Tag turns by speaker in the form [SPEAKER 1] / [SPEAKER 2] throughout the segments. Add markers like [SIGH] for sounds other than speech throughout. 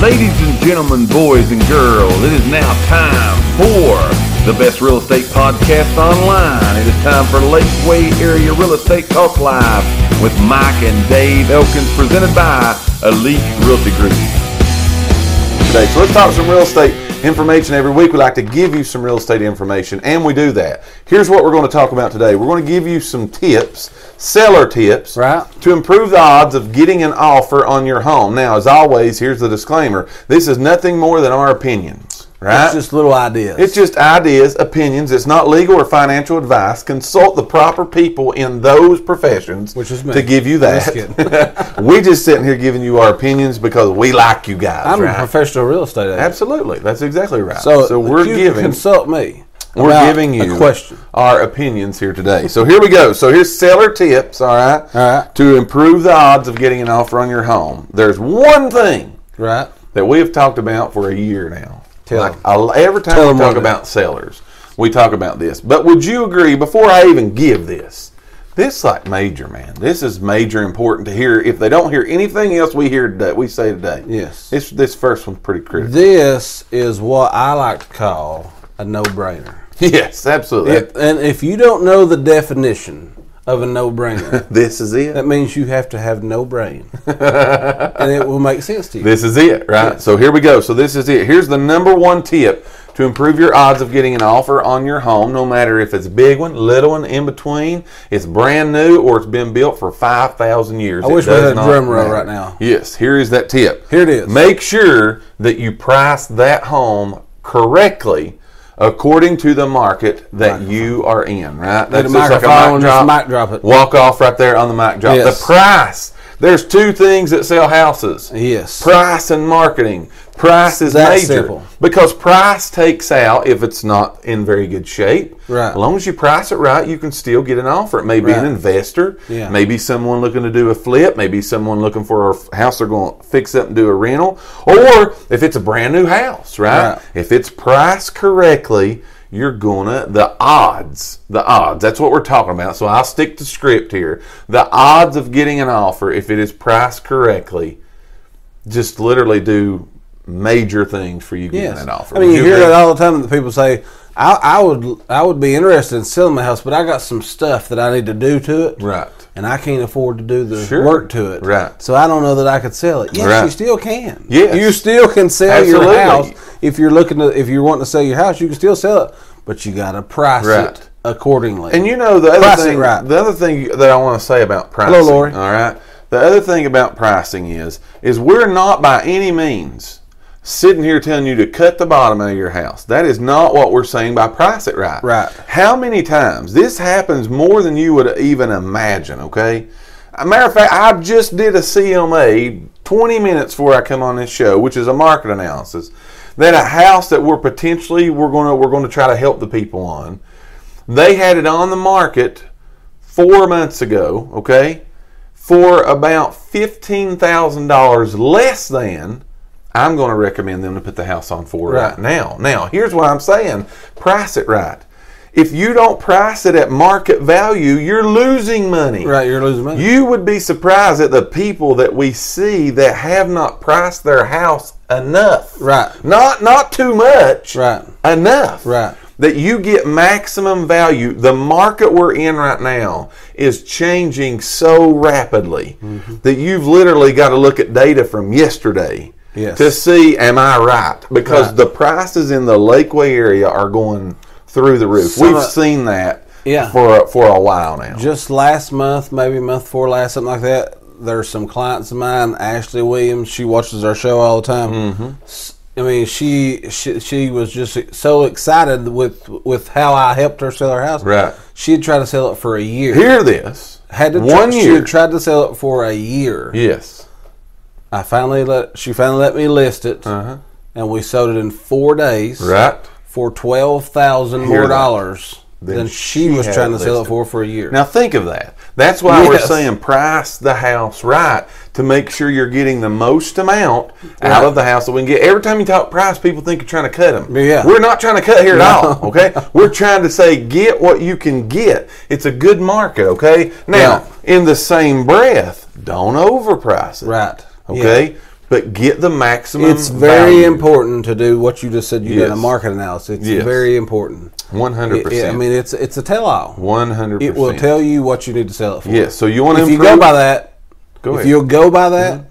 [SPEAKER 1] Ladies and gentlemen, boys and girls, it is now time for the best real estate podcast online. It is time for Lakeway Area Real Estate Talk Live with Mike and Dave Elkins, presented by Elite Realty Group.
[SPEAKER 2] today. So let's talk some real estate information. Every week we like to give you some real estate information, and we do that. Here's what we're going to talk about today. We're going to give you some tips, seller tips,
[SPEAKER 3] Right.
[SPEAKER 2] to improve the odds of getting an offer on your home. Now, as always, here's the disclaimer: this is nothing more than our opinions. Right?
[SPEAKER 3] It's just little ideas.
[SPEAKER 2] It's just ideas, opinions. It's not legal or financial advice. Consult the proper people in those professions,
[SPEAKER 3] Which is me.
[SPEAKER 2] to give you
[SPEAKER 3] Just
[SPEAKER 2] that. [LAUGHS] we just sitting here giving you our opinions because we like you guys.
[SPEAKER 3] I'm
[SPEAKER 2] right?
[SPEAKER 3] a professional real estate agent.
[SPEAKER 2] Absolutely, that's exactly right.
[SPEAKER 3] So,
[SPEAKER 2] So, we're
[SPEAKER 3] you
[SPEAKER 2] giving
[SPEAKER 3] consult me.
[SPEAKER 2] We're giving you our opinions here today. So here we go. So here's seller tips. All right,
[SPEAKER 3] All right.
[SPEAKER 2] to improve the odds of getting an offer on your home. There's one thing
[SPEAKER 3] Right.
[SPEAKER 2] that we have talked about for a year now.
[SPEAKER 3] Tell
[SPEAKER 2] like
[SPEAKER 3] 'em.
[SPEAKER 2] I'll- every time
[SPEAKER 3] Tell
[SPEAKER 2] we talk about sellers, we talk about this. But would you agree? Before I even give this, this like major man. This is major important to hear. If they don't hear anything else we hear today, we say today.
[SPEAKER 3] Yes.
[SPEAKER 2] This this first one's pretty critical.
[SPEAKER 3] This is what I like to call a no-brainer. [LAUGHS]
[SPEAKER 2] yes, absolutely.
[SPEAKER 3] And if you don't know the definition of a no-brainer, [LAUGHS]
[SPEAKER 2] This is it.
[SPEAKER 3] that means you have to have no brain, [LAUGHS] and it will make sense to you.
[SPEAKER 2] This is it, right? So here we go. So this is it. Here's the number one tip to improve your odds of getting an offer on your home, no matter if it's a big one, little one, in between, it's brand new, or it's been built for 5,000 years.
[SPEAKER 3] I
[SPEAKER 2] It
[SPEAKER 3] wish we had a drum roll right now.
[SPEAKER 2] Yes, here is that tip.
[SPEAKER 3] Here it is.
[SPEAKER 2] Make sure that you price that home correctly according to the market that you are in, right?
[SPEAKER 3] A
[SPEAKER 2] just like
[SPEAKER 3] microphone, just mic drop it.
[SPEAKER 2] Walk off right there on the mic drop.
[SPEAKER 3] Yes.
[SPEAKER 2] The price. There's two things that sell houses
[SPEAKER 3] Yes.
[SPEAKER 2] price and marketing. Price is
[SPEAKER 3] That
[SPEAKER 2] major
[SPEAKER 3] simple.
[SPEAKER 2] because price takes out if it's not in very good shape.
[SPEAKER 3] Right.
[SPEAKER 2] As long as you price it right, you can still get an offer. It may be an investor,
[SPEAKER 3] Yeah.
[SPEAKER 2] maybe someone looking to do a flip, maybe someone looking for a house they're going to fix up and do a rental, or if it's a brand new house, right?
[SPEAKER 3] Right.
[SPEAKER 2] If it's priced correctly, you're gonna the odds, the odds. That's what we're talking about. So I'll stick to script here. The odds of getting an offer, if it is priced correctly, just literally do major things for you getting
[SPEAKER 3] Yes.
[SPEAKER 2] that offer.
[SPEAKER 3] I mean,
[SPEAKER 2] Would
[SPEAKER 3] you hear
[SPEAKER 2] agree?
[SPEAKER 3] that all the time. That people say, I, "I would, I would be interested in selling my house, but I got some stuff that I need to do to it,
[SPEAKER 2] Right.
[SPEAKER 3] And I can't afford to do the
[SPEAKER 2] Sure.
[SPEAKER 3] work to it,
[SPEAKER 2] Right.
[SPEAKER 3] So I don't know that I could sell it. Yes,
[SPEAKER 2] Right.
[SPEAKER 3] you still can.
[SPEAKER 2] Yes.
[SPEAKER 3] you still can sell
[SPEAKER 2] Absolutely.
[SPEAKER 3] your house if you're looking to. If you're wanting to sell your house, you can still sell it, but you got to price
[SPEAKER 2] Right.
[SPEAKER 3] it accordingly.
[SPEAKER 2] And you know the other
[SPEAKER 3] Price
[SPEAKER 2] thing,
[SPEAKER 3] right.
[SPEAKER 2] the other thing that I want to say about pricing.
[SPEAKER 3] Hello, Lori.
[SPEAKER 2] All right. The other thing about pricing is, is we're not by any means sitting here telling you to cut the bottom out of your house. That is not what we're saying by price it right.
[SPEAKER 3] Right.
[SPEAKER 2] How many times this happens more than you would even imagine? Okay. A matter of fact, I just did a CMA 20 minutes before I come on this show, which is a market analysis. That a house that we're potentially we're gonna we're gonna try to help the people on. They had it on the market four months ago, okay, for about fifteen thousand dollars less than I'm going to recommend them to put the house on for right.
[SPEAKER 3] Right.
[SPEAKER 2] now. Now, here's what I'm saying: price it right. If you don't price it at market value, you're losing money.
[SPEAKER 3] right, you're losing money.
[SPEAKER 2] You would be surprised at the people that we see that have not priced their house enough.
[SPEAKER 3] Right.
[SPEAKER 2] Not not too much.
[SPEAKER 3] Right.
[SPEAKER 2] Enough.
[SPEAKER 3] Right.
[SPEAKER 2] That you get maximum value. The market we're in right now is changing so rapidly
[SPEAKER 3] Mm-hmm.
[SPEAKER 2] that you've literally got to look at data from yesterday
[SPEAKER 3] Yes.
[SPEAKER 2] to see am I right? Because
[SPEAKER 3] Right.
[SPEAKER 2] the prices in the Lakeway area are going through the roof.
[SPEAKER 3] Some
[SPEAKER 2] We've
[SPEAKER 3] of-
[SPEAKER 2] seen that
[SPEAKER 3] Yeah.
[SPEAKER 2] for a, for a while now.
[SPEAKER 3] just last month, maybe month before last, something like that. There's some clients of mine, Ashley Williams. She watches our show all the time. Mm-hmm. I mean, she, she she was just so excited with with how I helped her sell her house.
[SPEAKER 2] Right.
[SPEAKER 3] She had tried to sell it for a year.
[SPEAKER 2] Hear this.
[SPEAKER 3] had to
[SPEAKER 2] one
[SPEAKER 3] She
[SPEAKER 2] year.
[SPEAKER 3] had tried to sell it for a year.
[SPEAKER 2] yes.
[SPEAKER 3] I finally let she finally let me list it,
[SPEAKER 2] Uh-huh.
[SPEAKER 3] and we sold it in four days
[SPEAKER 2] Right.
[SPEAKER 3] For twelve thousand more dollars
[SPEAKER 2] Than
[SPEAKER 3] she,
[SPEAKER 2] she
[SPEAKER 3] was trying to sell it for for a year.
[SPEAKER 2] Now think of that. That's why we're saying price the house right to make sure you're getting the most amount out of the house that we can get. Every time you talk price, people think you're trying to cut them.
[SPEAKER 3] Yeah.
[SPEAKER 2] We're not trying to cut here at all. Okay. [LAUGHS] we're trying to say get what you can get. It's a good market. Okay. Now,
[SPEAKER 3] Right.
[SPEAKER 2] in the same breath, don't overprice it.
[SPEAKER 3] Right.
[SPEAKER 2] Okay. But get the maximum.
[SPEAKER 3] It's very
[SPEAKER 2] value.
[SPEAKER 3] important to do what you just said. You did a market analysis. It's
[SPEAKER 2] Yes.
[SPEAKER 3] very important.
[SPEAKER 2] One hundred
[SPEAKER 3] it- I mean, it's it's a tell-all.
[SPEAKER 2] one hundred
[SPEAKER 3] It will tell you what you need to sell it for.
[SPEAKER 2] Yes. So you want to
[SPEAKER 3] If you go by that,
[SPEAKER 2] Go
[SPEAKER 3] if
[SPEAKER 2] ahead. Mm-hmm.
[SPEAKER 3] you'll go by that,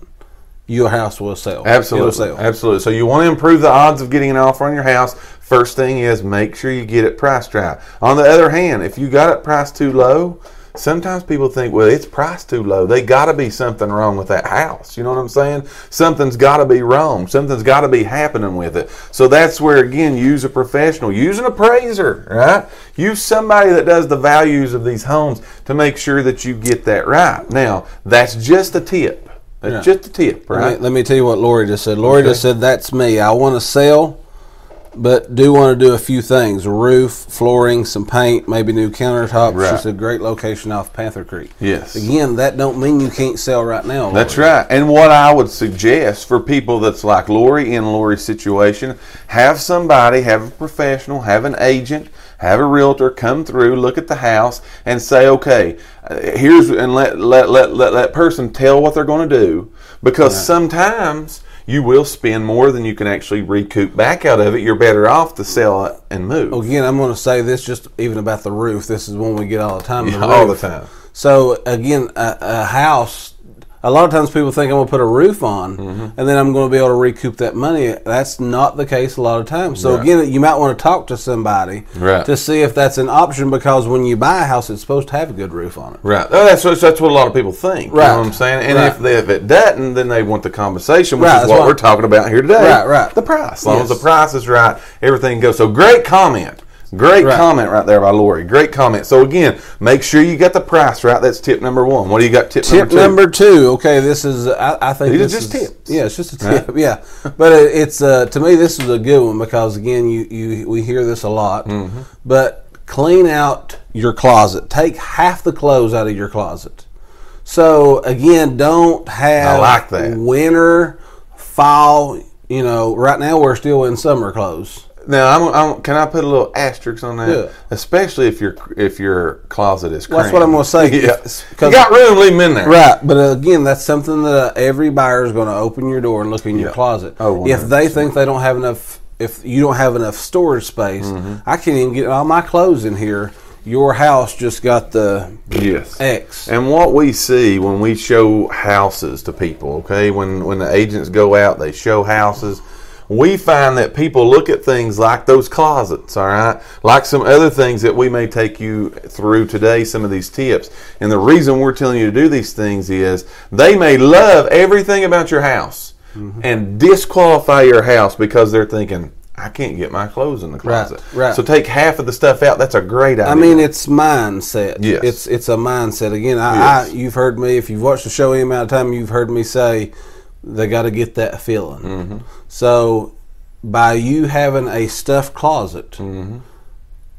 [SPEAKER 3] your house will sell.
[SPEAKER 2] Absolutely.
[SPEAKER 3] Sell.
[SPEAKER 2] Absolutely. So you want to improve the odds of getting an offer on your house. First thing is make sure you get it priced right. On the other hand, if you got it priced too low, sometimes people think, well, it's priced too low. They got to be something wrong with that house. You know what I'm saying? Something's got to be wrong. Something's got to be happening with it. So that's where again, use a professional, use an appraiser, right? Use somebody that does the values of these homes to make sure that you get that right. Now, that's just a tip. That's
[SPEAKER 3] Yeah.
[SPEAKER 2] just a tip,
[SPEAKER 3] Let
[SPEAKER 2] right?
[SPEAKER 3] me, let me tell you what Lori just said. Lori just said, "That's me. I want to sell, but do want to do a few things: roof, flooring, some paint, maybe new countertops."
[SPEAKER 2] Right.
[SPEAKER 3] She said, "Great location off Panther Creek."
[SPEAKER 2] Yes.
[SPEAKER 3] Again, that don't mean you can't sell right now.
[SPEAKER 2] That's right. And what I would suggest for people that's like Lori in Lori's situation, have somebody, have a professional, have an agent, have a realtor come through, look at the house, and say, okay, here's and let let let let that person tell what they're going to do because sometimes. You will spend more than you can actually recoup back out of it. You're better off to sell it and move.
[SPEAKER 3] Again, I'm going to say this just even about the roof. This is one we get all the time. the
[SPEAKER 2] Yeah, all the time.
[SPEAKER 3] So again, a, a house. A lot of times people think I'm going to put a roof on,
[SPEAKER 2] Mm-hmm.
[SPEAKER 3] and then I'm going to be able to recoup that money. That's not the case a lot of times. So
[SPEAKER 2] Right.
[SPEAKER 3] again, you might want to talk to somebody
[SPEAKER 2] Right.
[SPEAKER 3] to see if that's an option because when you buy a house, it's supposed to have a good roof on it.
[SPEAKER 2] Right. Oh, that's what, that's what a lot of people think. You
[SPEAKER 3] Right.
[SPEAKER 2] know what I'm saying? And
[SPEAKER 3] Right.
[SPEAKER 2] if, they, if it doesn't, then they want the conversation, which is what
[SPEAKER 3] what-
[SPEAKER 2] we're talking about here today.
[SPEAKER 3] Right, right.
[SPEAKER 2] The price. As long as the price is right, everything goes. So great comment. Great
[SPEAKER 3] Right.
[SPEAKER 2] comment right there by Lori. Great comment. So again, make sure you get the price right. That's tip number one. What do you got? Tip,
[SPEAKER 3] Tip
[SPEAKER 2] number two.
[SPEAKER 3] number two. Okay, this is I, I think
[SPEAKER 2] These are just
[SPEAKER 3] is,
[SPEAKER 2] tips.
[SPEAKER 3] Yeah, it's just a
[SPEAKER 2] Right?
[SPEAKER 3] tip. Yeah, but it, it's uh, to me this is a good one because again you, you we hear this a lot.
[SPEAKER 2] Mm-hmm.
[SPEAKER 3] But clean out your closet. Take half the clothes out of your closet. So again, don't have
[SPEAKER 2] like that.
[SPEAKER 3] winter, fall. You know, right now we're still in summer clothes.
[SPEAKER 2] Now, I'm, I'm, can I put a little asterisk on that?
[SPEAKER 3] Yeah.
[SPEAKER 2] Especially if your if your closet is.
[SPEAKER 3] Well, that's what I'm gonna say. [LAUGHS]
[SPEAKER 2] Yeah. You got room, leave them in there.
[SPEAKER 3] Right, but uh, again, that's something that every buyer is going to open your door and look in your closet.
[SPEAKER 2] Oh,
[SPEAKER 3] if they think they don't have enough, if you don't have enough storage space,
[SPEAKER 2] Mm-hmm.
[SPEAKER 3] I can't even get all my clothes in here. Your house just got the
[SPEAKER 2] Yes.
[SPEAKER 3] X.
[SPEAKER 2] And what we see when we show houses to people, okay, when when the agents go out, they show houses. We find that people look at things like those closets, all right, like some other things that we may take you through today, some of these tips. And the reason we're telling you to do these things is they may love everything about your house mm-hmm. and disqualify your house because they're thinking, I can't get my clothes in the closet.
[SPEAKER 3] right.
[SPEAKER 2] So take half of the stuff out. That's a great idea.
[SPEAKER 3] I mean, it's mindset.
[SPEAKER 2] Yes.
[SPEAKER 3] It's it's a mindset. Again, I,
[SPEAKER 2] Yes.
[SPEAKER 3] I you've heard me if you've watched the show any amount of time, you've heard me say they got to get that feeling.
[SPEAKER 2] Mm-hmm.
[SPEAKER 3] So by you having a stuffed closet,
[SPEAKER 2] Mm-hmm.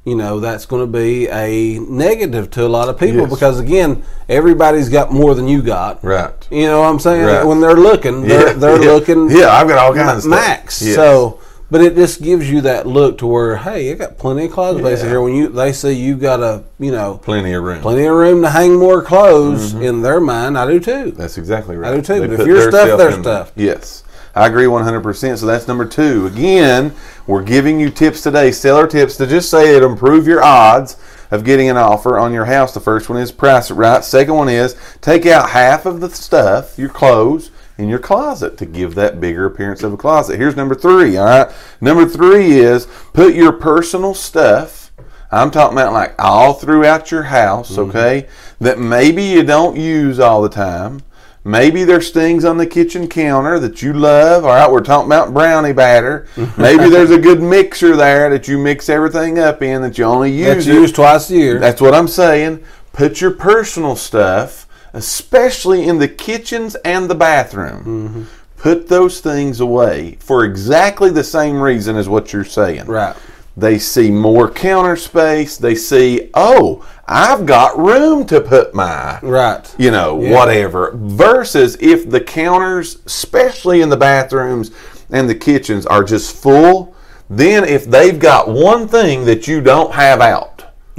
[SPEAKER 3] you know that's going to be a negative to a lot of people
[SPEAKER 2] Yes.
[SPEAKER 3] because again, everybody's got more than you got.
[SPEAKER 2] right.
[SPEAKER 3] You know what I'm saying?
[SPEAKER 2] Right.
[SPEAKER 3] When they're looking, they're,
[SPEAKER 2] Yeah,
[SPEAKER 3] they're
[SPEAKER 2] yeah.
[SPEAKER 3] looking.
[SPEAKER 2] Yeah, I've got all kinds
[SPEAKER 3] max.
[SPEAKER 2] Yes.
[SPEAKER 3] So, but it just gives you that look to where, hey, I got plenty of closet space in here. When you they say you've got a, you know,
[SPEAKER 2] Plenty of room.
[SPEAKER 3] plenty of room to hang more clothes mm-hmm. in their mind. I do too.
[SPEAKER 2] That's exactly right.
[SPEAKER 3] I do too,
[SPEAKER 2] They
[SPEAKER 3] but if your stuff, their stuff.
[SPEAKER 2] Yes. I agree 100%. So that's number two. Again, we're giving you tips today, seller tips to just say it improve your odds of getting an offer on your house. The first one is price it right. Second one is take out half of the stuff, your clothes, in your closet to give that bigger appearance of a closet. Here's number three. All right. Number three is put your personal stuff. I'm talking about like all throughout your house, mm-hmm. okay, that maybe you don't use all the time. Maybe there's things on the kitchen counter that you love. All right, we're talking about brownie batter. [LAUGHS] Maybe there's a good mixer there that you mix everything up in that you only use.
[SPEAKER 3] That's used twice a year.
[SPEAKER 2] That's what I'm saying. Put your personal stuff, especially in the kitchens and the bathroom.
[SPEAKER 3] Mm-hmm.
[SPEAKER 2] Put those things away for exactly the same reason as what you're saying.
[SPEAKER 3] right.
[SPEAKER 2] They see more counter space. They see, oh, I've got room to put my
[SPEAKER 3] Right.
[SPEAKER 2] you know,
[SPEAKER 3] Yeah.
[SPEAKER 2] whatever. Versus if the counters, especially in the bathrooms and the kitchens, are just full, then if they've got one thing that you don't have out,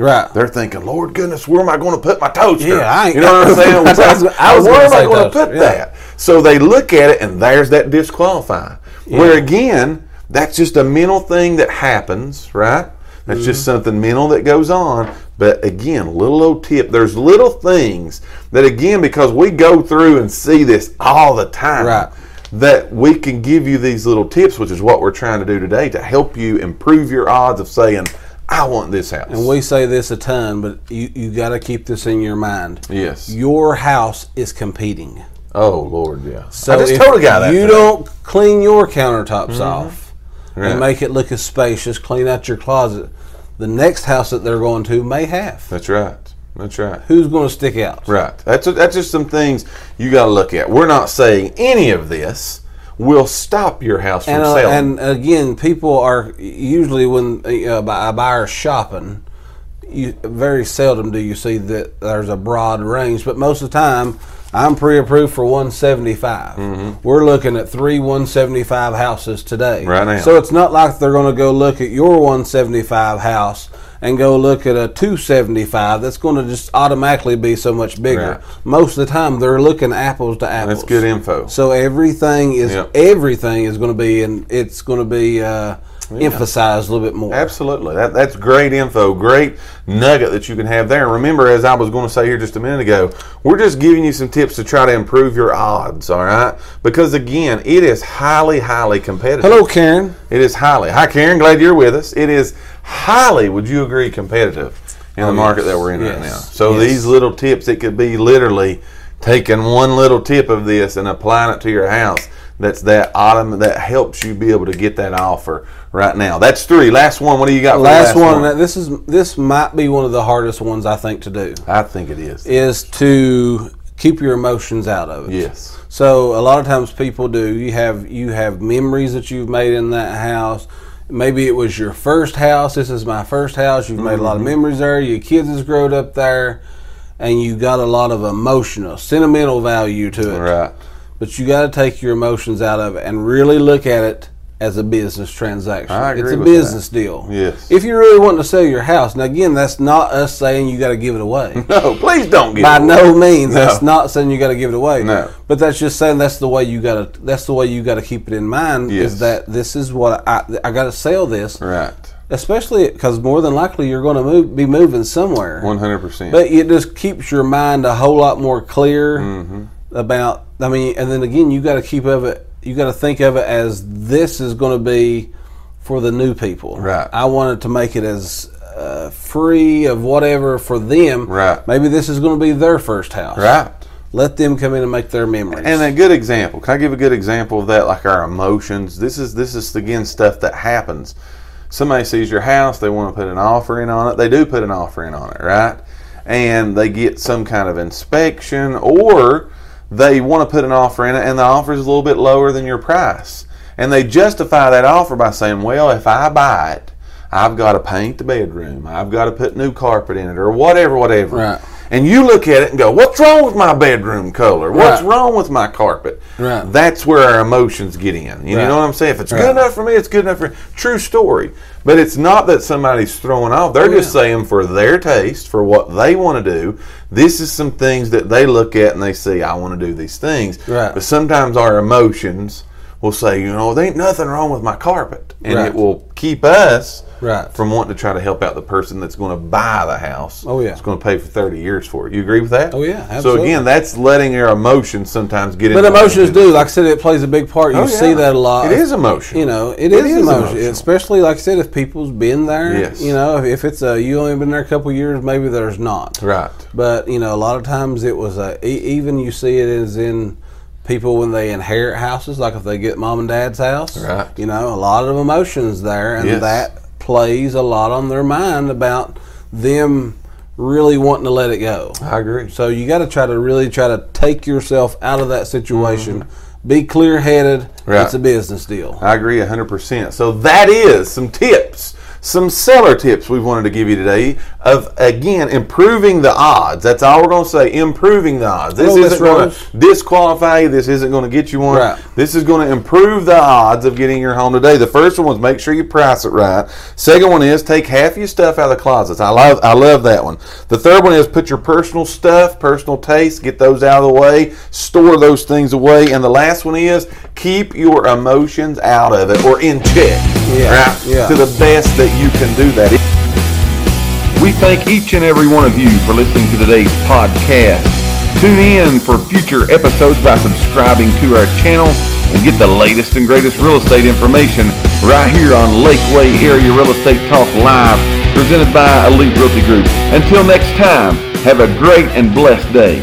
[SPEAKER 3] Right.
[SPEAKER 2] They're thinking, Lord goodness, where am I going to put my toaster?
[SPEAKER 3] Yeah, I ain't-
[SPEAKER 2] you know what I'm saying? [LAUGHS]
[SPEAKER 3] I was- I was
[SPEAKER 2] where am I going to put
[SPEAKER 3] yeah.
[SPEAKER 2] that? So they look at it, and there's that disqualifying. Where again, that's just a mental thing that happens, right? That's just
[SPEAKER 3] Mm-hmm.
[SPEAKER 2] something mental that goes on. But again, little old tip. There's little things that again, because we go through and see this all the time
[SPEAKER 3] Right.
[SPEAKER 2] that we can give you these little tips, which is what we're trying to do today to help you improve your odds of saying, I want this house.
[SPEAKER 3] And we say this a ton, but you, you got to keep this in your mind.
[SPEAKER 2] Yes.
[SPEAKER 3] Your house is competing.
[SPEAKER 2] oh, Lord, yeah.
[SPEAKER 3] So
[SPEAKER 2] I just
[SPEAKER 3] if
[SPEAKER 2] totally got that.
[SPEAKER 3] you
[SPEAKER 2] today.
[SPEAKER 3] don't clean your countertops mm-hmm. off
[SPEAKER 2] Right.
[SPEAKER 3] and make it look as spacious, clean out your closet, the next house that they're going to may have.
[SPEAKER 2] That's right. That's right.
[SPEAKER 3] Who's going to stick out?
[SPEAKER 2] Right. That's that's just some things you got to look at. We're not saying any of this will stop your house from
[SPEAKER 3] And, uh,
[SPEAKER 2] selling.
[SPEAKER 3] and again, people are usually when uh, a buyer shopping, you very seldom do you see that there's a broad range, but most of the time, I'm pre-approved for 175. We're looking at three 175 houses today.
[SPEAKER 2] Mm-hmm. Right now.
[SPEAKER 3] So it's not like they're going to go look at your 175 house and go look at a 275. That's going to just automatically be so much bigger.
[SPEAKER 2] Right.
[SPEAKER 3] Most of the time, they're looking apples to apples.
[SPEAKER 2] That's good info.
[SPEAKER 3] So everything is
[SPEAKER 2] Yep.
[SPEAKER 3] everything is going to be and it's going to be uh, emphasized a little bit more.
[SPEAKER 2] Absolutely. That, that's great info, great nugget that you can have there. And remember, as I was going to say here just a minute ago, we're just giving you some tips to try to improve your odds, all right? Because again, it is highly, highly competitive.
[SPEAKER 3] Hello, Karen.
[SPEAKER 2] It is highly. Hi, Karen. Glad you're with us. It is highly, would you agree, competitive in the
[SPEAKER 3] Oh,
[SPEAKER 2] market
[SPEAKER 3] yes.
[SPEAKER 2] that we're in right now. So
[SPEAKER 3] Yes.
[SPEAKER 2] these little tips, it could be literally taking one little tip of this and applying it to your house. That's that item that helps you be able to get that offer right now. That's three. Last one. What do you got? For the
[SPEAKER 3] Last, one. and This is this might be one of the hardest ones I think to do
[SPEAKER 2] I think it is.
[SPEAKER 3] is to keep your emotions out of it.
[SPEAKER 2] Yes.
[SPEAKER 3] So a lot of times people do. You have you have memories that you've made in that house. Maybe it was your first house. This is my first house. You've made a lot of mm-hmm. memories there. Your kids has grown up there, and you got a lot of emotional, sentimental value to it.
[SPEAKER 2] Right.
[SPEAKER 3] But you got to take your emotions out of it and really look at it as a business transaction.
[SPEAKER 2] I agree
[SPEAKER 3] it's a business deal.
[SPEAKER 2] Yes.
[SPEAKER 3] If you're really wanting to sell your house, now again, that's not us saying you got to give it away. [LAUGHS]
[SPEAKER 2] No, please don't get
[SPEAKER 3] By no means,
[SPEAKER 2] No.
[SPEAKER 3] that's not saying you got to give it away.
[SPEAKER 2] No.
[SPEAKER 3] but that's just saying that's the way you got to. That's the way you got to keep it in mind.
[SPEAKER 2] Yes.
[SPEAKER 3] Is that this is what I I got to sell this,
[SPEAKER 2] Right.
[SPEAKER 3] especially because more than likely you're going to move, be moving somewhere.
[SPEAKER 2] One hundred percent.
[SPEAKER 3] But it just keeps your mind a whole lot more clear
[SPEAKER 2] Mm-hmm.
[SPEAKER 3] About. I mean, and then again, you got to keep of it. You got to think of it as this is going to be for the new people.
[SPEAKER 2] Right.
[SPEAKER 3] I wanted to make it as uh, free of whatever for them.
[SPEAKER 2] Right.
[SPEAKER 3] Maybe this is going to be their first house.
[SPEAKER 2] Right.
[SPEAKER 3] Let them come in and make their memories.
[SPEAKER 2] And a good example. Can I give a good example of that? Like our emotions. This is this is again stuff that happens. Somebody sees your house, they want to put an offering on it. They do put an offering on it, right? And they get some kind of inspection, or they want to put an offer in it, and the offer is a little bit lower than your price. And they justify that offer by saying, "Well, if I buy it, I've got to paint the bedroom, I've got to put new carpet in it, or whatever, whatever."
[SPEAKER 3] Right.
[SPEAKER 2] And you look at it and go, "What's wrong with my bedroom color? What's
[SPEAKER 3] Right.
[SPEAKER 2] wrong with my carpet?"
[SPEAKER 3] Right.
[SPEAKER 2] That's where our emotions get in. You
[SPEAKER 3] Right.
[SPEAKER 2] know what I'm saying? If it's good enough for me, it's good enough for true story. But it's not that somebody's throwing off. They're
[SPEAKER 3] Oh,
[SPEAKER 2] just
[SPEAKER 3] yeah.
[SPEAKER 2] saying for their taste, for what they want to do. This is some things that they look at and they see, I want to do these things.
[SPEAKER 3] Right.
[SPEAKER 2] But sometimes our emotions will say, you know, there ain't nothing wrong with my carpet, and
[SPEAKER 3] Right.
[SPEAKER 2] it will keep us
[SPEAKER 3] Right.
[SPEAKER 2] from wanting to try to help out the person that's going to buy the house.
[SPEAKER 3] Oh, yeah.
[SPEAKER 2] it's going to pay for thirty years for it. You agree with that?
[SPEAKER 3] Oh, yeah,
[SPEAKER 2] So again, that's letting your emotions sometimes get.
[SPEAKER 3] In.
[SPEAKER 2] But
[SPEAKER 3] emotions do, like I said, it plays a big part. You
[SPEAKER 2] Oh,
[SPEAKER 3] see that a lot.
[SPEAKER 2] It is emotion.
[SPEAKER 3] You know,
[SPEAKER 2] It
[SPEAKER 3] it is,
[SPEAKER 2] is
[SPEAKER 3] emotion,
[SPEAKER 2] emotional.
[SPEAKER 3] especially like I said, if people's been there.
[SPEAKER 2] Yes.
[SPEAKER 3] You know, if, if it's a you only been there a couple years, maybe there's not.
[SPEAKER 2] Right.
[SPEAKER 3] But you know, a lot of times it was a even you see it as in people when they inherit houses, like if they get mom and dad's house.
[SPEAKER 2] Right.
[SPEAKER 3] You know, a lot of emotions there, and
[SPEAKER 2] Yes.
[SPEAKER 3] that plays a lot on their mind about them really wanting to let it go.
[SPEAKER 2] I agree.
[SPEAKER 3] So you got to try to really try to take yourself out of that situation. Be clear headed.
[SPEAKER 2] Mm-hmm. Right.
[SPEAKER 3] It's a business deal.
[SPEAKER 2] I agree 100%. So that is some tips, some seller tips we wanted to give you today of again improving the odds. That's all we're going to say. Improving the odds. This isn't going to disqualify you. This isn't going to get you one.
[SPEAKER 3] Right.
[SPEAKER 2] This is going to improve the odds of getting your home today. The first one was make sure you price it right. Second one is take half your stuff out of the closets. I love I love that one. The third one is put your personal stuff, personal taste, get those out of the way, store those things away, and the last one is keep your emotions out of it or in check.
[SPEAKER 3] Yeah,
[SPEAKER 2] Right?
[SPEAKER 3] yeah.
[SPEAKER 2] To the best that you can do that.
[SPEAKER 1] We thank each and every one of you for listening to today's podcast. Tune in for future episodes by subscribing to our channel and get the latest and greatest real estate information right here on Lakeway Area Real Estate Talk Live, presented by Elite Realty Group. Until next time, have a great and blessed day.